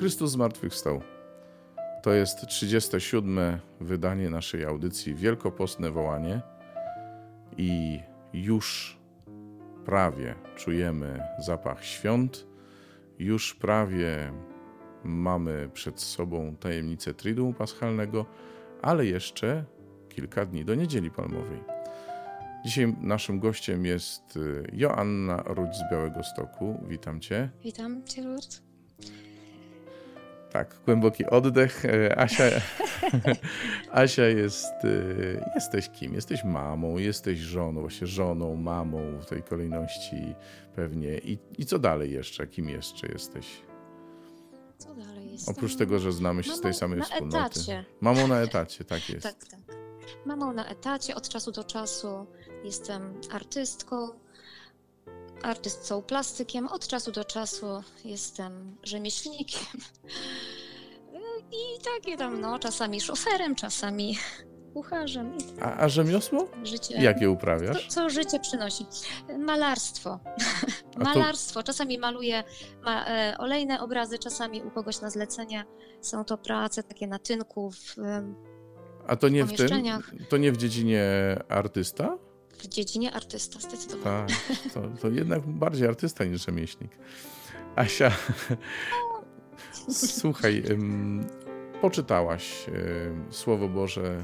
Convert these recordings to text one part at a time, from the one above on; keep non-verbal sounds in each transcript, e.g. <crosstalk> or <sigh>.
Chrystus zmartwychwstał. To jest 37. wydanie naszej audycji Wielkopostne Wołanie i już prawie czujemy zapach świąt, już prawie mamy przed sobą tajemnicę Triduum Paschalnego, ale jeszcze kilka dni do Niedzieli Palmowej. Dzisiaj naszym gościem jest y, Joanna Rudź z Białego Stoku. Witam Cię. Witam Cię, Lourdes. Tak, głęboki oddech. E, Asia, <laughs> Asia jest, y, jesteś kim? Jesteś mamą, jesteś żoną, właśnie żoną, mamą w tej kolejności pewnie. I, i co dalej jeszcze? Kim jeszcze jesteś? Co dalej? Oprócz tego, że znamy się z tej samej na wspólnoty. Etacie. Mamą na etacie, tak <laughs> jest. Tak, tak. Mamą na etacie, od czasu do czasu jestem artystką, artystką plastykiem, od czasu do czasu jestem rzemieślnikiem. I takie tam, no, czasami szoferem, czasami kucharzem. Tak A, a rzemiosło? życie. Jakie uprawiasz? co życie przynosi? Malarstwo. <laughs> to- Malarstwo. Czasami maluję ma, e, olejne obrazy, czasami u kogoś na zlecenie. Są to prace takie na tynku w, em, A to nie w tym? To nie w dziedzinie artysta? W dziedzinie artysta, zdecydowanie. Tak, to, to jednak bardziej artysta niż rzemieślnik. Asia, <laughs> słuchaj, poczytałaś Słowo Boże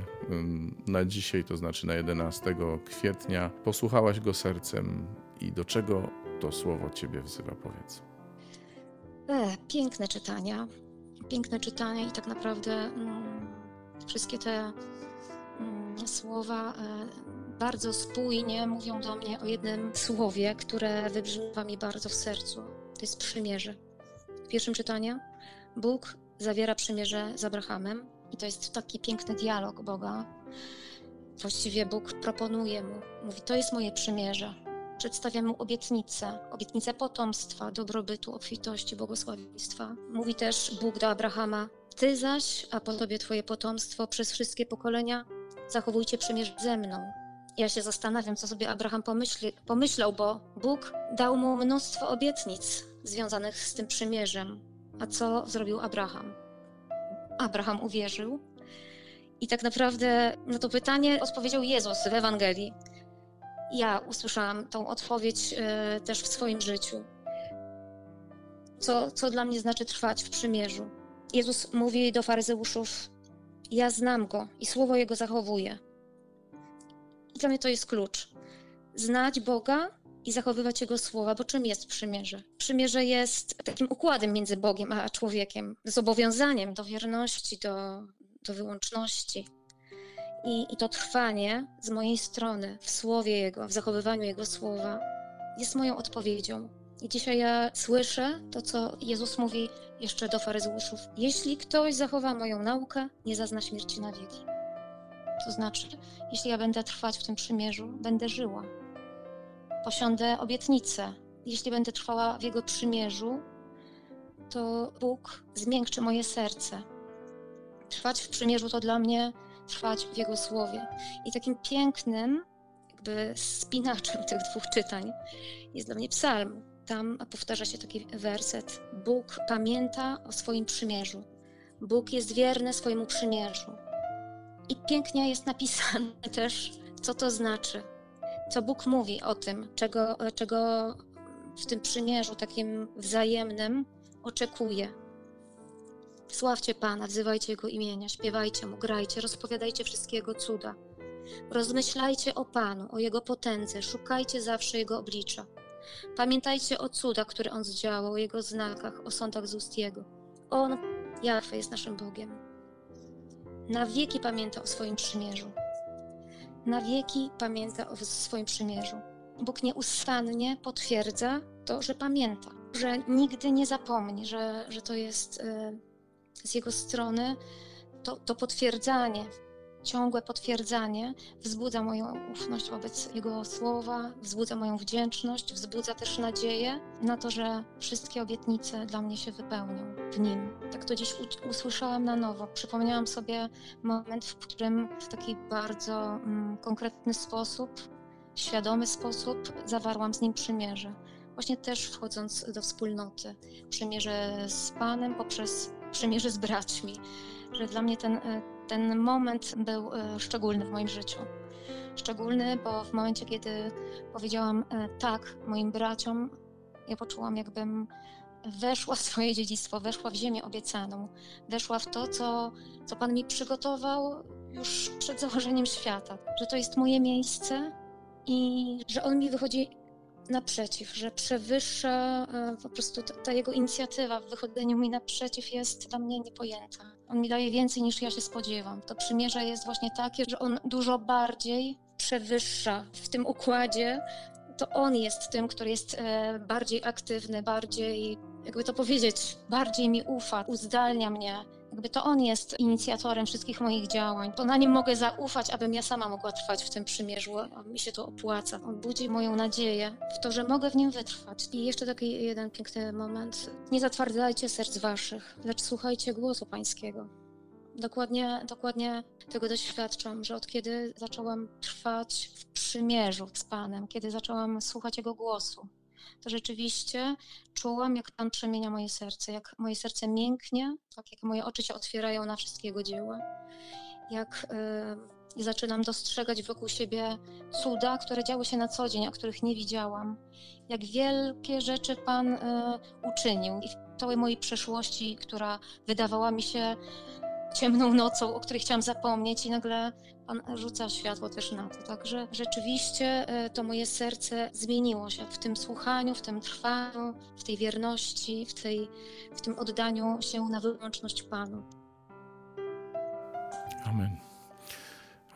na dzisiaj, to znaczy na 11 kwietnia. Posłuchałaś go sercem i do czego to Słowo Ciebie wzywa, powiedz. E, piękne czytania. Piękne czytania i tak naprawdę mm, wszystkie te mm, słowa e, bardzo spójnie mówią do mnie o jednym słowie, które wybrzmiewa mi bardzo w sercu. To jest przymierze. W pierwszym czytaniu Bóg zawiera przymierze z Abrahamem i to jest taki piękny dialog Boga. Właściwie Bóg proponuje mu, mówi, to jest moje przymierze. Przedstawia mu obietnicę, obietnicę potomstwa, dobrobytu, obfitości, błogosławieństwa. Mówi też Bóg do Abrahama, ty zaś, a po tobie twoje potomstwo przez wszystkie pokolenia, zachowujcie przymierze ze mną. Ja się zastanawiam, co sobie Abraham pomyśli, pomyślał, bo Bóg dał mu mnóstwo obietnic związanych z tym przymierzem. A co zrobił Abraham? Abraham uwierzył. I tak naprawdę na to pytanie odpowiedział Jezus w Ewangelii. Ja usłyszałam tą odpowiedź e, też w swoim życiu. Co, co dla mnie znaczy trwać w przymierzu? Jezus mówi do faryzeuszów: Ja znam go i słowo jego zachowuję. Dla mnie to jest klucz. Znać Boga i zachowywać Jego słowa, bo czym jest przymierze? Przymierze jest takim układem między Bogiem a człowiekiem, zobowiązaniem do wierności, do, do wyłączności. I, I to trwanie z mojej strony w słowie Jego, w zachowywaniu Jego słowa jest moją odpowiedzią. I dzisiaj ja słyszę to, co Jezus mówi jeszcze do faryzeuszów. Jeśli ktoś zachowa moją naukę, nie zazna śmierci na wieki. To znaczy, jeśli ja będę trwać w tym przymierzu, będę żyła. Posiądę obietnicę. Jeśli będę trwała w Jego przymierzu, to Bóg zmiękczy moje serce. Trwać w przymierzu to dla mnie trwać w Jego słowie. I takim pięknym, jakby spinaczem tych dwóch czytań jest dla mnie psalm. Tam powtarza się taki werset: Bóg pamięta o swoim przymierzu. Bóg jest wierny swojemu przymierzu. I pięknie jest napisane <laughs> też, co to znaczy, co Bóg mówi o tym, czego, czego w tym przymierzu takim wzajemnym oczekuje. Sławcie Pana, wzywajcie Jego imienia, śpiewajcie Mu, grajcie, rozpowiadajcie wszystkie Jego cuda. Rozmyślajcie o Panu, o Jego potędze, szukajcie zawsze Jego oblicza. Pamiętajcie o cudach, które On zdziałał, o Jego znakach, o sądach z ust Jego. On, Jahwe, jest naszym Bogiem. Na wieki pamięta o swoim przymierzu. Na wieki pamięta o swoim przymierzu. Bóg nieustannie potwierdza to, że pamięta, że nigdy nie zapomni, że, że to jest y, z Jego strony to, to potwierdzanie, ciągłe potwierdzanie wzbudza moją ufność wobec Jego słowa, wzbudza moją wdzięczność, wzbudza też nadzieję na to, że wszystkie obietnice dla mnie się wypełnią w Nim. Tak to dziś usłyszałam na nowo. Przypomniałam sobie moment, w którym w taki bardzo mm, konkretny sposób, świadomy sposób zawarłam z Nim przymierze. właśnie też wchodząc do wspólnoty, przymierze z Panem poprzez przymierze z braćmi, że dla mnie ten, e, ten moment był e, szczególny w moim życiu. Szczególny, bo w momencie, kiedy powiedziałam e, tak moim braciom, ja poczułam, jakbym weszła w swoje dziedzictwo, weszła w ziemię obiecaną, weszła w to, co, co Pan mi przygotował już przed założeniem świata, że to jest moje miejsce i że On mi wychodzi naprzeciw, że przewyższa po prostu ta, ta, jego inicjatywa w wychodzeniu mi naprzeciw jest dla mnie niepojęta. On mi daje więcej niż ja się spodziewam. To przymierze jest właśnie takie, że on dużo bardziej przewyższa w tym układzie. To on jest tym, który jest e, bardziej aktywny, bardziej, jakby to powiedzieć, bardziej mi ufa, uzdalnia mnie, jakby to on jest inicjatorem wszystkich moich działań. To na nim mogę zaufać, abym ja sama mogła trwać w tym przymierzu, a mi się to opłaca. On budzi moją nadzieję w to, że mogę w nim wytrwać. I jeszcze taki jeden piękny moment. Nie zatwardzajcie serc waszych, lecz słuchajcie głosu pańskiego. Dokładnie, dokładnie tego doświadczam, że od kiedy zaczęłam trwać w przymierzu z Panem, kiedy zaczęłam słuchać Jego głosu, to rzeczywiście czułam, jak Pan przemienia moje serce, jak moje serce mięknie, tak jak moje oczy się otwierają na wszystkie Jego dzieła, jak y, zaczynam dostrzegać wokół siebie cuda, które działy się na co dzień, a których nie widziałam, jak wielkie rzeczy Pan y, uczynił i w całej mojej przeszłości, która wydawała mi się ciemną nocą, o której chciałam zapomnieć i nagle Pan rzuca światło też na to. Także rzeczywiście e, to moje serce zmieniło się w tym słuchaniu, w tym trwaniu, w tej wierności, w, tej, w tym oddaniu się na wyłączność Panu. Amen.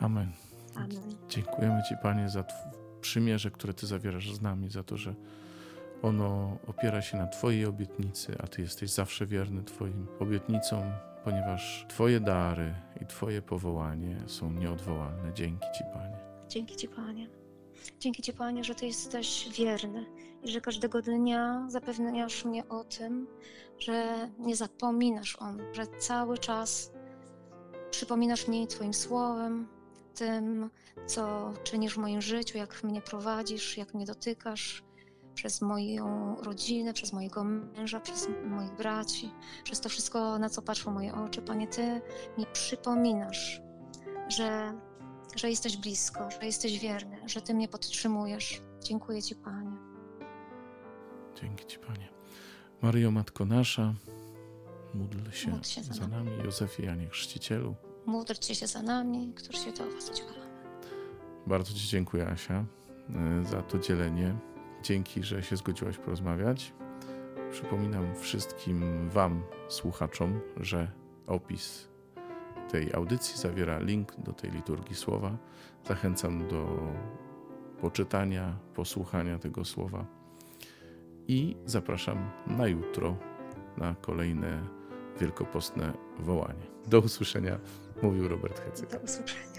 Amen. Amen. Dziękujemy Ci, Panie, za przymierze, które Ty zawierasz z nami, za to, że ono opiera się na Twojej obietnicy, a Ty jesteś zawsze wierny Twoim obietnicom, ponieważ Twoje dary i Twoje powołanie są nieodwołalne. Dzięki Ci, Panie. Dzięki Ci, Panie. Dzięki Ci, Panie, że Ty jesteś wierny i że każdego dnia zapewniasz mnie o tym, że nie zapominasz o mnie, że cały czas przypominasz mi Twoim słowem, tym, co czynisz w moim życiu, jak mnie prowadzisz, jak mnie dotykasz, przez moją rodzinę, przez mojego męża, przez moich braci, przez to wszystko, na co patrzą moje oczy. Panie, Ty mi przypominasz, że, że jesteś blisko, że jesteś wierny, że Ty mnie podtrzymujesz. Dziękuję Ci, Panie. Dzięki Ci, Panie. Maryjo, Matko Nasza, módl się, módl się za, za nami. nami. Józefie Janie Chrzcicielu. Módlcie się za nami, którzy się do Was udzielamy. Bardzo Ci dziękuję, Asia, y, za to dzielenie Dzięki, że się zgodziłaś porozmawiać. Przypominam wszystkim Wam, słuchaczom, że opis tej audycji zawiera link do tej liturgii słowa. Zachęcam do poczytania, posłuchania tego słowa i zapraszam na jutro na kolejne wielkopostne wołanie. Do usłyszenia, mówił Robert Hecyk. Do usłyszenia.